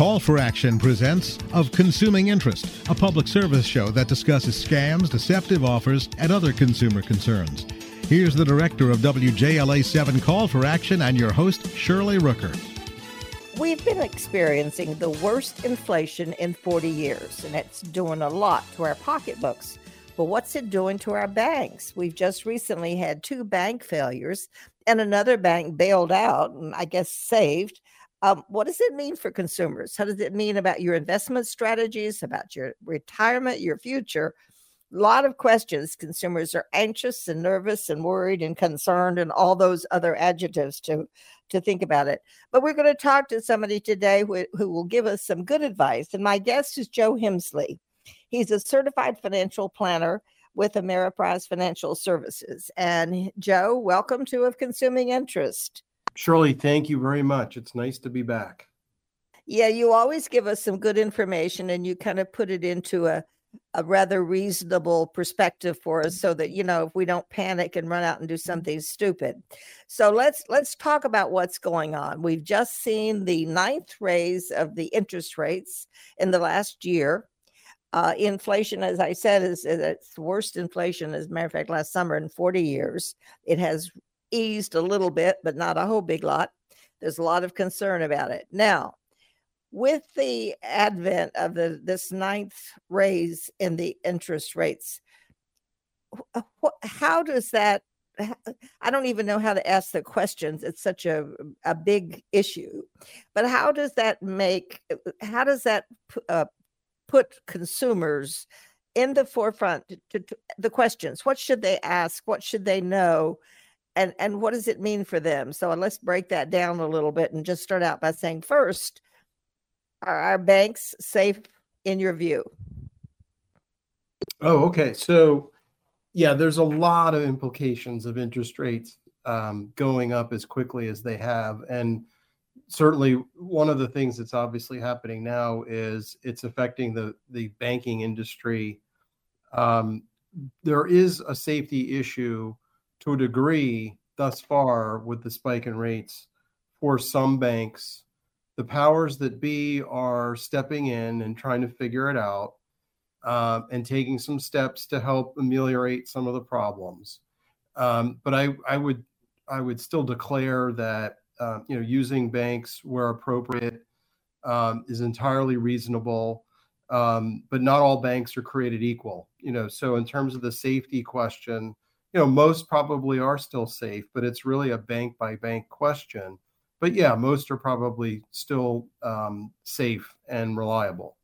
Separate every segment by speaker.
Speaker 1: Call for Action presents Of Consuming Interest, a public service show that discusses scams, deceptive offers, and other consumer concerns. Here's the director of WJLA 7 Call for Action and your host, Shirley Rooker.
Speaker 2: We've been experiencing the worst inflation in 40 years, and it's doing a lot to our pocketbooks. But what's it doing to our banks? We've just recently had two bank failures and another bank bailed out and I guess saved. Um, what does it mean for consumers? How does it mean about your investment strategies, about your retirement, your future? A lot of questions. Consumers are anxious and nervous and worried and concerned, and all those other adjectives to to think about it. But we're going to talk to somebody today who, who will give us some good advice. And my guest is Joe Hemsley. He's a certified financial planner with Ameriprise Financial Services. And Joe, welcome to Of Consuming Interest.
Speaker 3: Shirley, thank you very much. It's nice to be back.
Speaker 2: Yeah, you always give us some good information and you kind of put it into a, a rather reasonable perspective for us so that you know if we don't panic and run out and do something stupid. So let's let's talk about what's going on. We've just seen the ninth raise of the interest rates in the last year. Uh, inflation, as I said, is, is it's worst inflation, as a matter of fact, last summer in 40 years. It has eased a little bit, but not a whole big lot. There's a lot of concern about it. Now, with the advent of the this ninth raise in the interest rates, uh, how does that I don't even know how to ask the questions. It's such a a big issue, but how does that make? How does that uh, put consumers in the forefront to, to, the questions? What should they ask? What should they know? And and what does it mean for them? So let's break that down a little bit and just start out by saying first, are our banks safe in your view?
Speaker 3: Oh, okay. So yeah, there's a lot of implications of interest rates um, going up as quickly as they have, and certainly one of the things that's obviously happening now is it's affecting the the banking industry. Um, there is a safety issue to a degree thus far with the spike in rates for some banks. The powers that be are stepping in and trying to figure it out uh, and taking some steps to help ameliorate some of the problems. Um, but I, I would I would still declare that uh, you know, using banks where appropriate um, is entirely reasonable. Um, but not all banks are created equal. You know, so in terms of the safety question, you know, most probably are still safe, but it's really a bank by bank question. But yeah, most are probably still um, safe and reliable.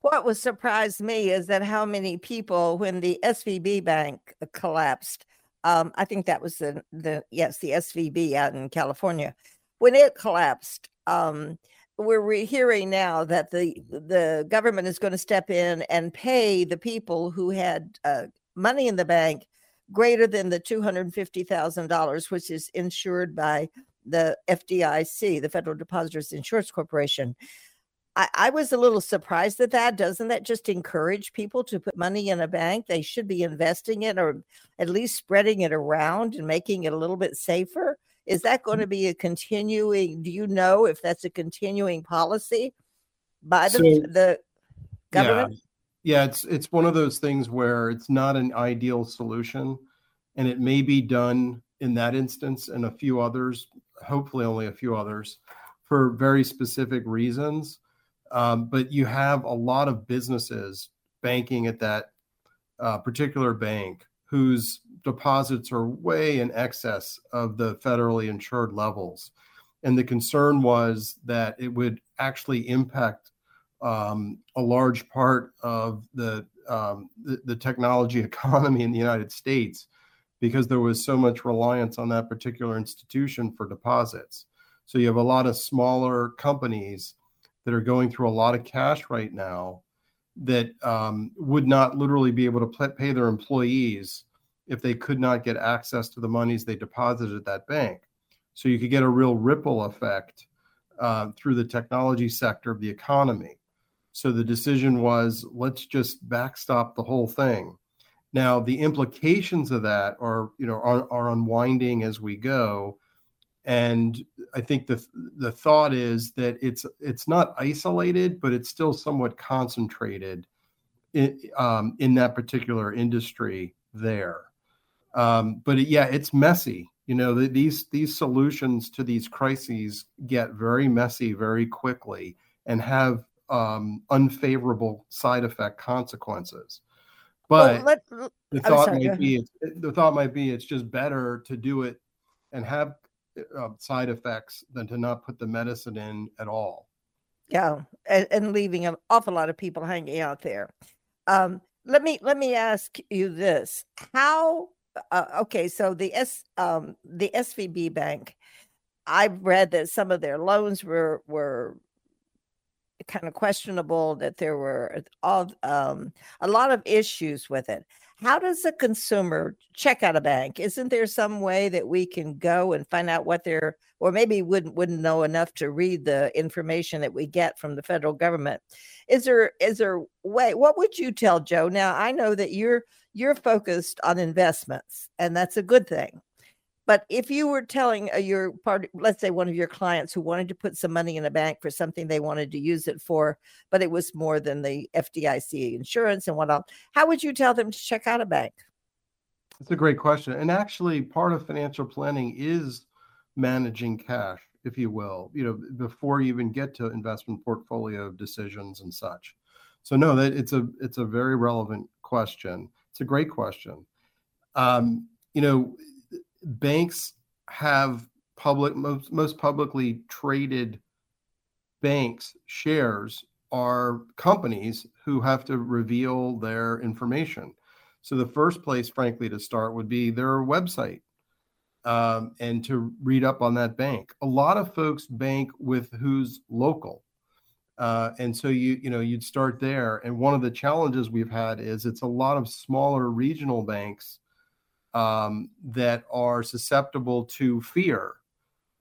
Speaker 2: What was surprised me is that how many people, when the SVB bank collapsed, um, I think that was the the yes the SVB out in California when it collapsed. Um, we're hearing now that the the government is going to step in and pay the people who had uh, money in the bank greater than the two hundred fifty thousand dollars, which is insured by the FDIC, the Federal Depositors Insurance Corporation. I, I was a little surprised at that. Doesn't that just encourage people to put money in a bank? They should be investing it or at least spreading it around and making it a little bit safer. Is that going to be a continuing? Do you know if that's a continuing policy by the, so, the government?
Speaker 3: Yeah. Yeah, it's it's one of those things where it's not an ideal solution, and it may be done in that instance and a few others, hopefully only a few others, for very specific reasons. Um, but you have a lot of businesses banking at that uh, particular bank whose deposits are way in excess of the federally insured levels. And the concern was that it would actually impact um, a large part of the, um, the, the technology economy in the United States because there was so much reliance on that particular institution for deposits. So you have a lot of smaller companies that are going through a lot of cash right now that um, would not literally be able to pay their employees if they could not get access to the monies they deposited at that bank. So you could get a real ripple effect uh, through the technology sector of the economy. So the decision was let's just backstop the whole thing. Now the implications of that are you know are, are unwinding as we go and I think the the thought is that it's it's not isolated, but it's still somewhat concentrated in, um, in that particular industry there. Um, but it, yeah, it's messy. You know, the, these these solutions to these crises get very messy very quickly and have um, unfavorable side effect consequences. But well, let, the thought sorry, might be the thought might be it's just better to do it and have uh, side effects than to not put the medicine in at all.
Speaker 2: Yeah, and, and leaving an awful lot of people hanging out there. Um, let me let me ask you this: How? Uh, okay, so the S um, the SVB Bank. I've read that some of their loans were were kind of questionable. That there were all um, a lot of issues with it how does a consumer check out a bank? Isn't there some way that we can go and find out what they're, or maybe wouldn't wouldn't know enough to read the information that we get from the federal government? Is there is there way? What would you tell Joe? Now I know that you're you're focused on investments, and that's a good thing. But if you were telling uh, your part, let's say one of your clients who wanted to put some money in a bank for something they wanted to use it for, but it was more than the FDIC insurance and whatnot, how would you tell them to check out a bank?
Speaker 3: That's a great question. And actually, part of financial planning is managing cash, if you will, you know, before you even get to investment portfolio decisions and such. So no, that it's a it's a very relevant question. It's a great question. Um, you know, banks have public most, most publicly traded banks shares are companies who have to reveal their information. So the first place, frankly, to start would be their website um, and to read up on that bank. A lot of folks bank with who's local. Uh, and so you you know you'd start there. And one of the challenges we've had is it's a lot of smaller regional banks um, that are susceptible to fear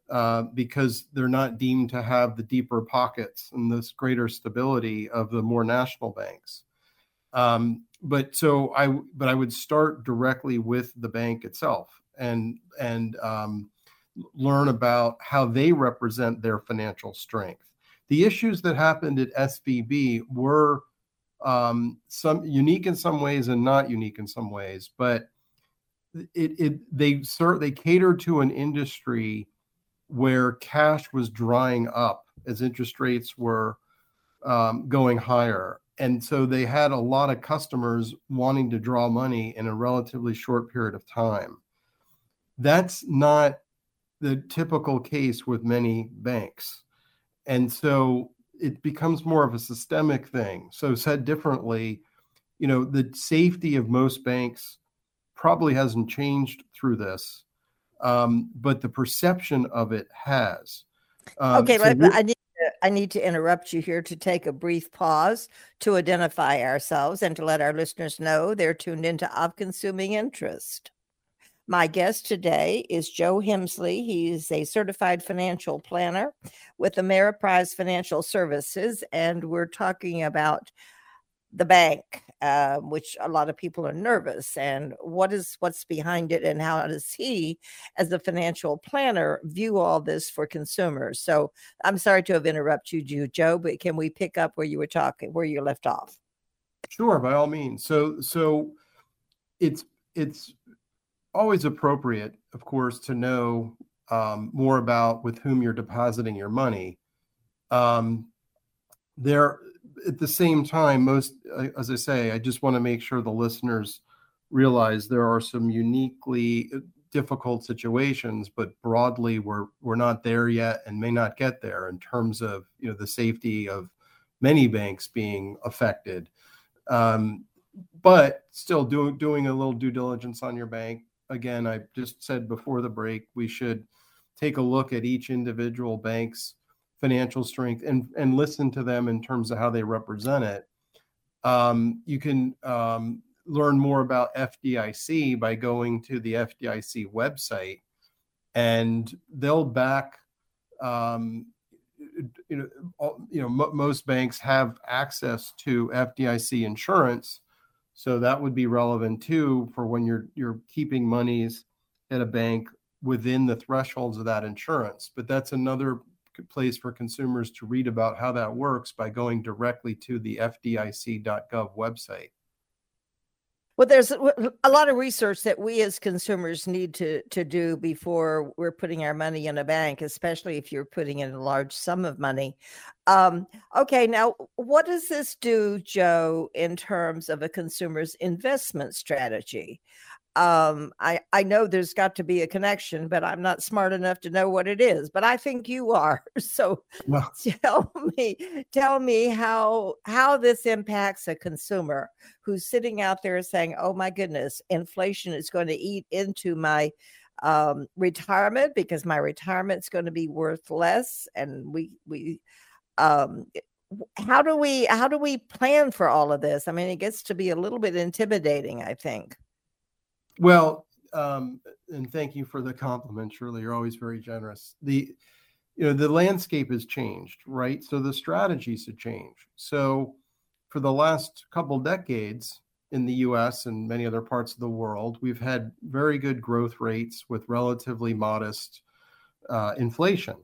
Speaker 3: uh, because they're not deemed to have the deeper pockets and this greater stability of the more national banks. Um, but so I, but I would start directly with the bank itself and and um, learn about how they represent their financial strength. The issues that happened at SVB were um, some unique in some ways and not unique in some ways, but it, it they sir they cater to an industry where cash was drying up as interest rates were um, going higher. And so they had a lot of customers wanting to draw money in a relatively short period of time. That's not the typical case with many banks. And so it becomes more of a systemic thing. So said differently you know the safety of most banks probably hasn't changed through this, um, but the perception of it has.
Speaker 2: Um, okay, so I need to, I need to interrupt you here to take a brief pause to identify ourselves and to let our listeners know they're tuned into Of Consuming Interest. My guest today is Joe Hemsley. He's a certified financial planner with Ameriprise Financial Services, and we're talking about the bank, uh, which a lot of people are nervous. And what is what's behind it, and how does he, as a financial planner, view all this for consumers? So I'm sorry to have interrupted you, Joe, but can we pick up where you were talking, where you left off?
Speaker 3: Sure, by all means. So so it's it's always appropriate, of course, to know um, more about with whom you're depositing your money. Um, there at the same time, most, as I say, I just want to make sure the listeners realize there are some uniquely uh, difficult situations, but broadly, we're we're not there yet and may not get there in terms of you know the safety of many banks being affected. Um, but still, doing doing a little due diligence on your bank. Again, I just said before the break, we should take a look at each individual bank's financial strength and and listen to them in terms of how they represent it. Um, you can um, learn more about FDIC by going to the FDIC website, and they'll back. Um, you know, all, you know, m- most banks have access to FDIC insurance, so that would be relevant too for when you're you're keeping monies at a bank within the thresholds of that insurance. But that's another place for consumers to read about how that works by going directly to the FDIC.gov website.
Speaker 2: Well, there's a lot of research that we as consumers need to to do before we're putting our money in a bank, especially if you're putting in a large sum of money. Um, okay, now what does this do, Joe, in terms of a consumer's investment strategy? Um, I I know there's got to be a connection, but I'm not smart enough to know what it is. But I think you are. So well, tell me, tell me how how this impacts a consumer who's sitting out there saying, "Oh my goodness, inflation is going to eat into my." um, retirement because my retirement's going to be worth less and we we um, how do we how do we plan for all of this i mean it gets to be a little bit intimidating i think
Speaker 3: well, um, and thank you for the compliment, Shirley. You're always very generous. The you know the landscape has changed, right? So the strategies have changed. So for the last couple decades in the U.S. and many other parts of the world, we've had very good growth rates with relatively modest uh, inflation.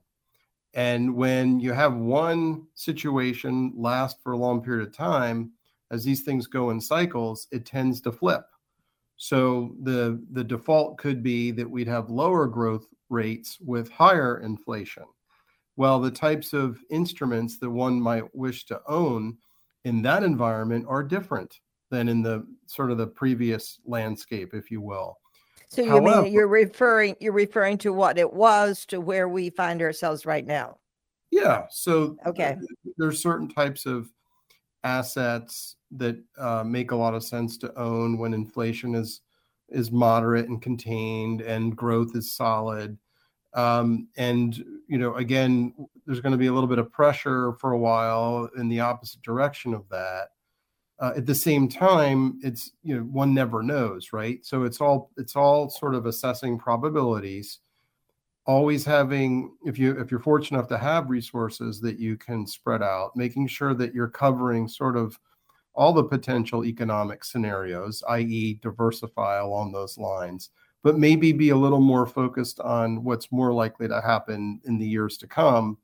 Speaker 3: And when you have one situation last for a long period of time, as these things go in cycles, it tends to flip. So the the default could be that we'd have lower growth rates with higher inflation. Well, the types of instruments that one might wish to own in that environment are different than in the sort of the previous landscape, if you will.
Speaker 2: So you However, mean you're referring you're referring to what it was to where we find ourselves right now?
Speaker 3: Yeah. So
Speaker 2: okay,
Speaker 3: there's certain types of assets that uh, make a lot of sense to own when inflation is is moderate and contained and growth is solid. Um, and you know, again, there's going to be a little bit of pressure for a while in the opposite direction of that. Uh, at the same time, it's you know one never knows, right? So it's all it's all sort of assessing probabilities always having if you if you're fortunate enough to have resources that you can spread out making sure that you're covering sort of all the potential economic scenarios i.e diversify along those lines but maybe be a little more focused on what's more likely to happen in the years to come.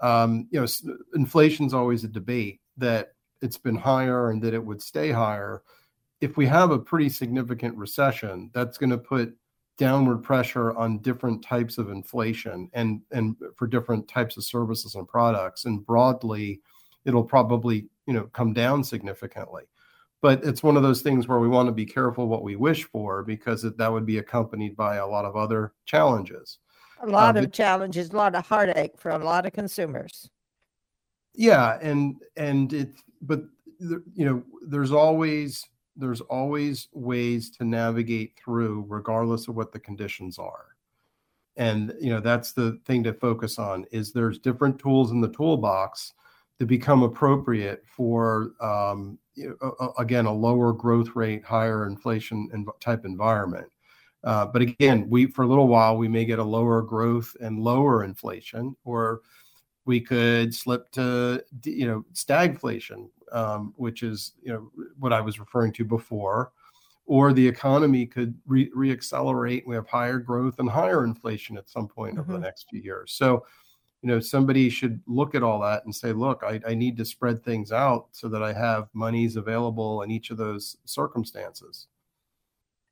Speaker 3: Um, you know inflation's always a debate that it's been higher and that it would stay higher. If we have a pretty significant recession that's going to put downward pressure on different types of inflation and and for different types of services and products. And broadly it'll probably you know come down significantly. But it's one of those things where we want to be careful what we wish for because it, that would be accompanied by a lot of other challenges.
Speaker 2: A lot uh, of challenges a lot of heartache for a lot of consumers.
Speaker 3: Yeah and and it but you know there's always there's always ways to navigate through regardless of what the conditions are. And you know that's the thing to focus on is there's different tools in the toolbox to become appropriate for um, again a lower growth rate higher inflation type environment uh, but again we for a little while we may get a lower growth and lower inflation or we could slip to you know stagflation um, which is you know what I was referring to before, or the economy could re- reaccelerate. We have higher growth and higher inflation at some point mm-hmm. over the mm-hmm. next few years. So, you know, somebody should look at all that and say, look, I, I need to spread things out so that I have monies available in each of those circumstances.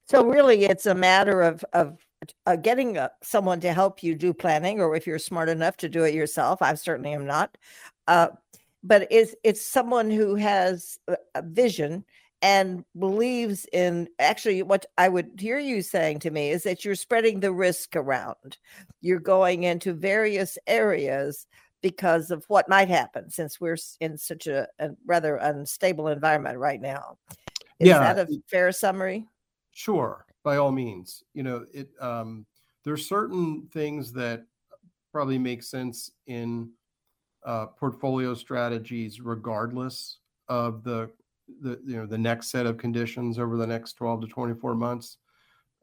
Speaker 2: So really, it's a matter of of uh, getting uh, someone to help you do planning, or if you're smart enough to do it yourself. I certainly am not. Uh, but it's it's someone who has a vision and believes in actually what I would hear you saying to me is that you're spreading the risk around. You're going into various areas because of what might happen since we're in such a, a rather unstable environment right now. Is yeah. that a fair summary?
Speaker 3: Sure, by all means. You know, it um there's certain things that probably make sense in uh, portfolio strategies regardless of the the you know the next set of conditions over the next 12 to 24 months.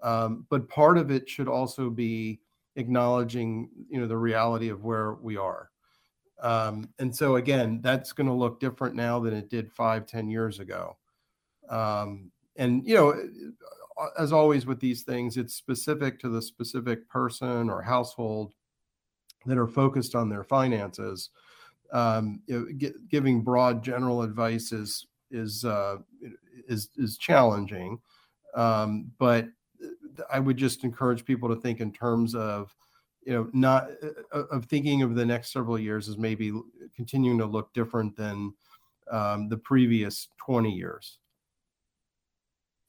Speaker 3: Um, but part of it should also be acknowledging you know the reality of where we are. Um, and so again that's going to look different now than it did five ten years ago. Um, and you know as always with these things, it's specific to the specific person or household that are focused on their finances. Um, you know, giving broad general advice is is uh, is is challenging, um, but I would just encourage people to think in terms of you know not uh, of thinking of the next several years as maybe continuing to look different than um, the previous 20 years.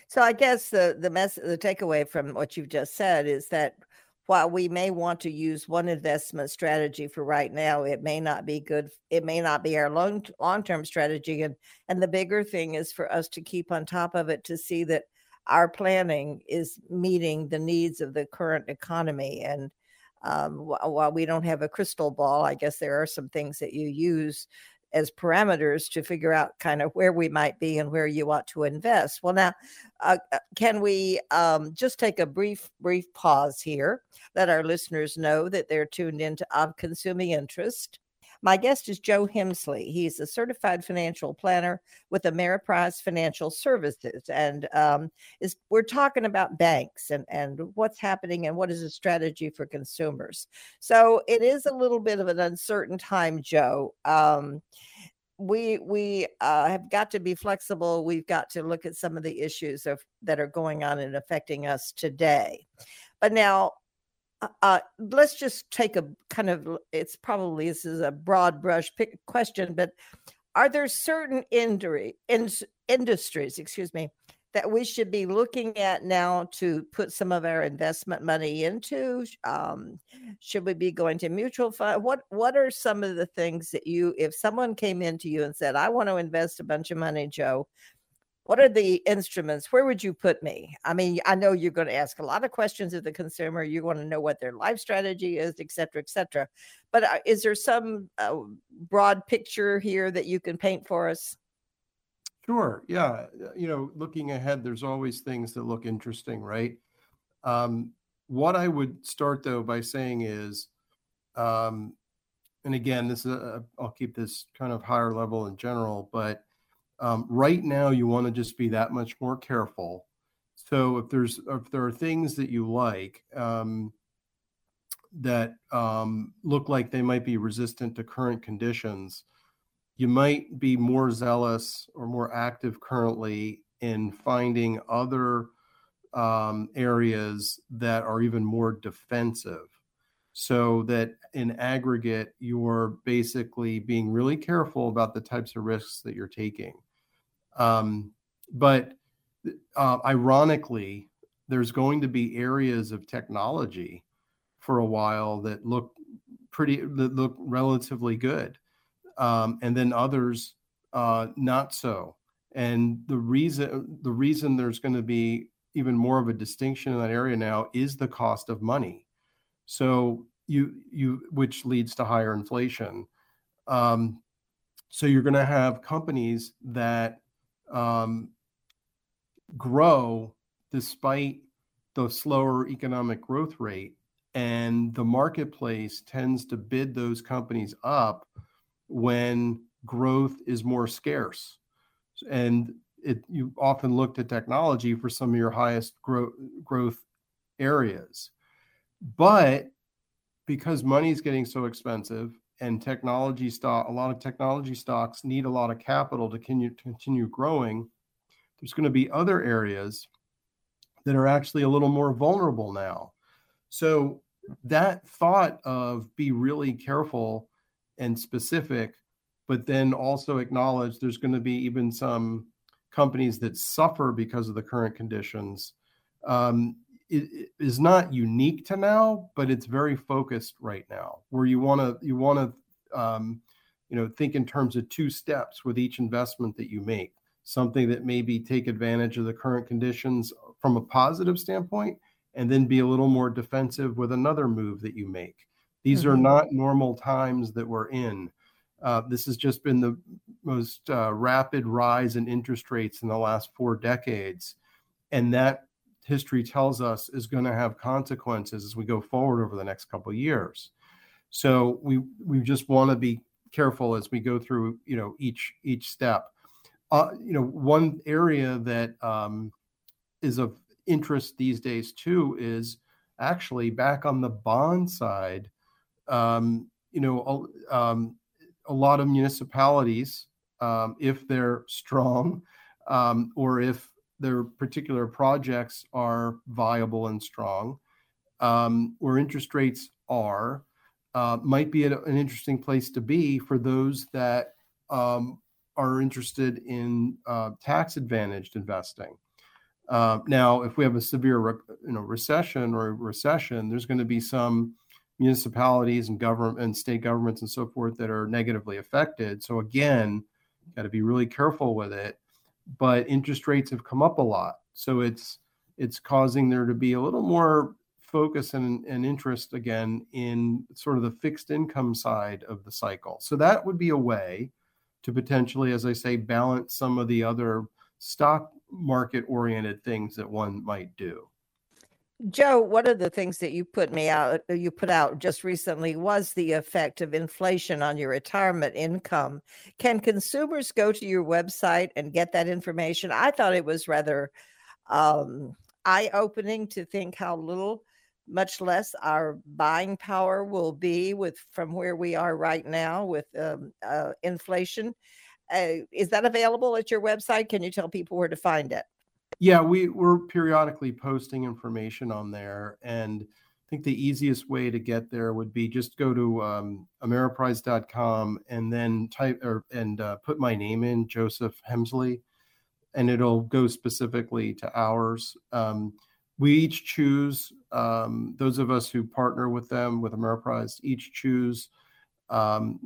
Speaker 2: So i guess the the mess the takeaway from what you've just said is that while we may want to use one investment strategy for right now it may not be good it may not be our long long-term strategy and and the bigger thing is for us to keep on top of it to see that our planning is meeting the needs of the current economy and um, while we don't have a crystal ball, I guess there are some things that you use as parameters to figure out kind of where we might be and where you want to invest. Well, now, uh, uh can we um, just take a brief, brief pause here? Let our listeners know that they're tuned into Of Consuming Interest. My guest is Joe Hemsley. He's a certified financial planner with Ameriprise Financial Services, and um, is we're talking about banks and and what's happening and what is a strategy for consumers. So it is a little bit of an uncertain time, Joe. Um, we we uh, have got to be flexible. We've got to look at some of the issues of that are going on and affecting us today. But now uh, uh, let's just take a kind of it's probably this is a broad brush question but are there certain industry, in, industries excuse me that we should be looking at now to put some of our investment money into? Um, should we be going to mutual fund what what are some of the things that you if someone came into you and said i want to invest a bunch of money joe what are the instruments? Where would you put me? I mean i know you're going to ask a lot of questions of the consumer you want to know what their life strategy is et cetera et cetera. But uh, is there some uh, broad picture here that you can paint for us?
Speaker 3: Sure yeah uh, you know looking ahead there's always things that look interesting right? Um, what i would start though by saying is um, and again this is a, i'll keep this kind of higher level in general but um, right now, you want to just be that much more careful. So if there's if there are things that you like um, that um, look like they might be resistant to current conditions, you might be more zealous or more active currently in finding other um, areas that are even more defensive so that in aggregate, you're basically being really careful about the types of risks that you're taking. Um, but uh, ironically, there's going to be areas of technology for a while that look pretty, that look relatively good. Um, and then others uh, not so. And the reason the reason there's going to be even more of a distinction in that area now is the cost of money. So you you which leads to higher inflation. Um, so you're going to have companies that um, grow despite the slower economic growth rate, and the marketplace tends to bid those companies up when growth is more scarce. And it, you often look to technology for some of your highest growth growth areas. But because money is getting so expensive and technology stock, a lot of technology stocks need a lot of capital to continue, continue growing. There's going to be other areas that are actually a little more vulnerable now. So that thought of be really careful and specific, but then also acknowledge there's going to be even some companies that suffer because of the current conditions um, it is not unique to now, but it's very focused right now. Where you want to you want to um, you know think in terms of two steps with each investment that you make. Something that maybe take advantage of the current conditions from a positive standpoint, and then be a little more defensive with another move that you make. These mm-hmm. are not normal times that we're in. Uh, this has just been the most uh, rapid rise in interest rates in the last four decades, and that history tells us is going to have consequences as we go forward over the next couple of years. So we we just want to be careful as we go through you know each each step. Uh, you know, one area that um, is of interest these days too is actually back on the bond side. Um, you know, um, a lot of municipalities, um, if they're strong, um, or if their particular projects are viable and strong, um, where interest rates are, uh, might be an interesting place to be for those that um, are interested in uh, tax advantaged investing. Uh, now, if we have a severe re- you know, recession or recession, there's going to be some municipalities and government and state governments and so forth that are negatively affected. So again, got to be really careful with it. But interest rates have come up a lot, so it's it's causing there to be a little more focus and, and interest again in sort of the fixed income side of the cycle. So that would be a way to potentially, as I say, balance some of the other stock market oriented things that one might do.
Speaker 2: Joe, one of the things that you put me out, uh, you put out just recently was the effect of inflation on your retirement income. Can consumers go to your website and get that information? I thought it was rather um, eye opening to think how little, much less our buying power will be with from where we are right now with um, uh, inflation. Uh, is that available at your website? Can you tell people where to find it?
Speaker 3: Yeah, we we're periodically posting information on there, and I think the easiest way to get there would be just go to um, Ameriprise.com and then type or and uh, put my name in Joseph Hemsley, and it'll go specifically to ours. Um, we each choose um, those of us who partner with them with Ameriprise each choose um,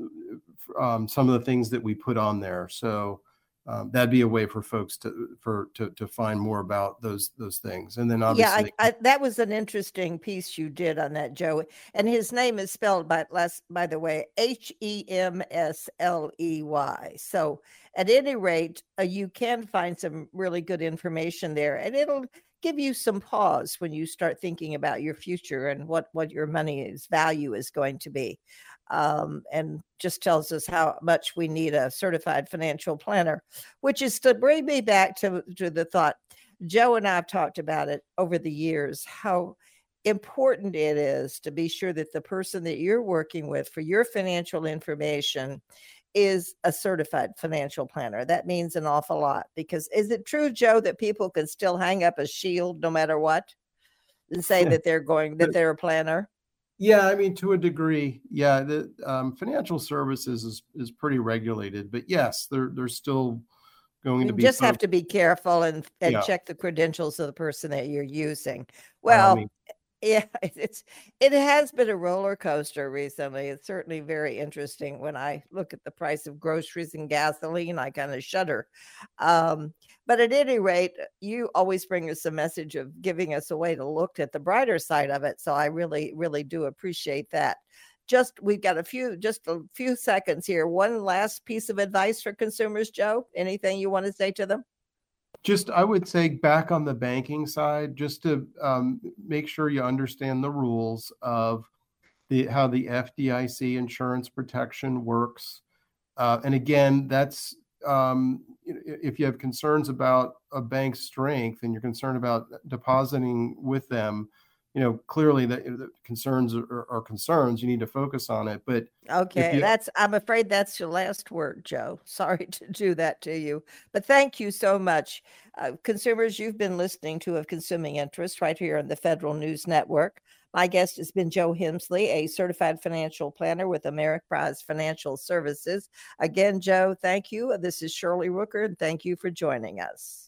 Speaker 3: um, some of the things that we put on there. So um, that'd be a way for folks to for to to find more about those those things. And then obviously,
Speaker 2: yeah, I, I, that was an interesting piece you did on that, Joe. And his name is spelled by last by the way, H E M S L E Y. So at any rate, uh, you can find some really good information there, and it'll give you some pause when you start thinking about your future and what what your money's value is going to be um, and just tells us how much we need a certified financial planner, which is to bring me back to, to the thought. Joe and I have talked about it over the years how important it is to be sure that the person that you're working with for your financial information is a certified financial planner. That means an awful lot because is it true, Joe, that people can still hang up a shield no matter what and say that they're going, that they're a planner?
Speaker 3: Yeah, I mean, to a degree, yeah. The um, financial services is is pretty regulated, but yes, they're they're still going
Speaker 2: you
Speaker 3: to be.
Speaker 2: You just have to be careful and, and yeah. check the credentials of the person that you're using. Well, I mean, yeah, it's it has been a roller coaster recently. It's certainly very interesting. When I look at the price of groceries and gasoline, I kind of shudder. Um, but at any rate, you always bring us a message of giving us a way to look at the brighter side of it. So I really, really do appreciate that. Just we've got a few, just a few seconds here. One last piece of advice for consumers, Joe. Anything you want to say to them?
Speaker 3: Just i would say back on the banking side just to um, make sure you understand the rules of the how the fdic insurance protection works. Uh, and again that's um, if you have concerns about a bank's strength and you're concerned about depositing with them you know clearly the, the concerns are, are, concerns you need to focus on it but
Speaker 2: okay you, that's i'm afraid that's your last word joe sorry to do that to you but thank you so much uh, consumers you've been listening to of consuming interest right here on the federal news network my guest has been Joe Hemsley, a certified financial planner with Ameriprise Financial Services. Again, Joe, thank you. This is Shirley Rooker, and thank you for joining us.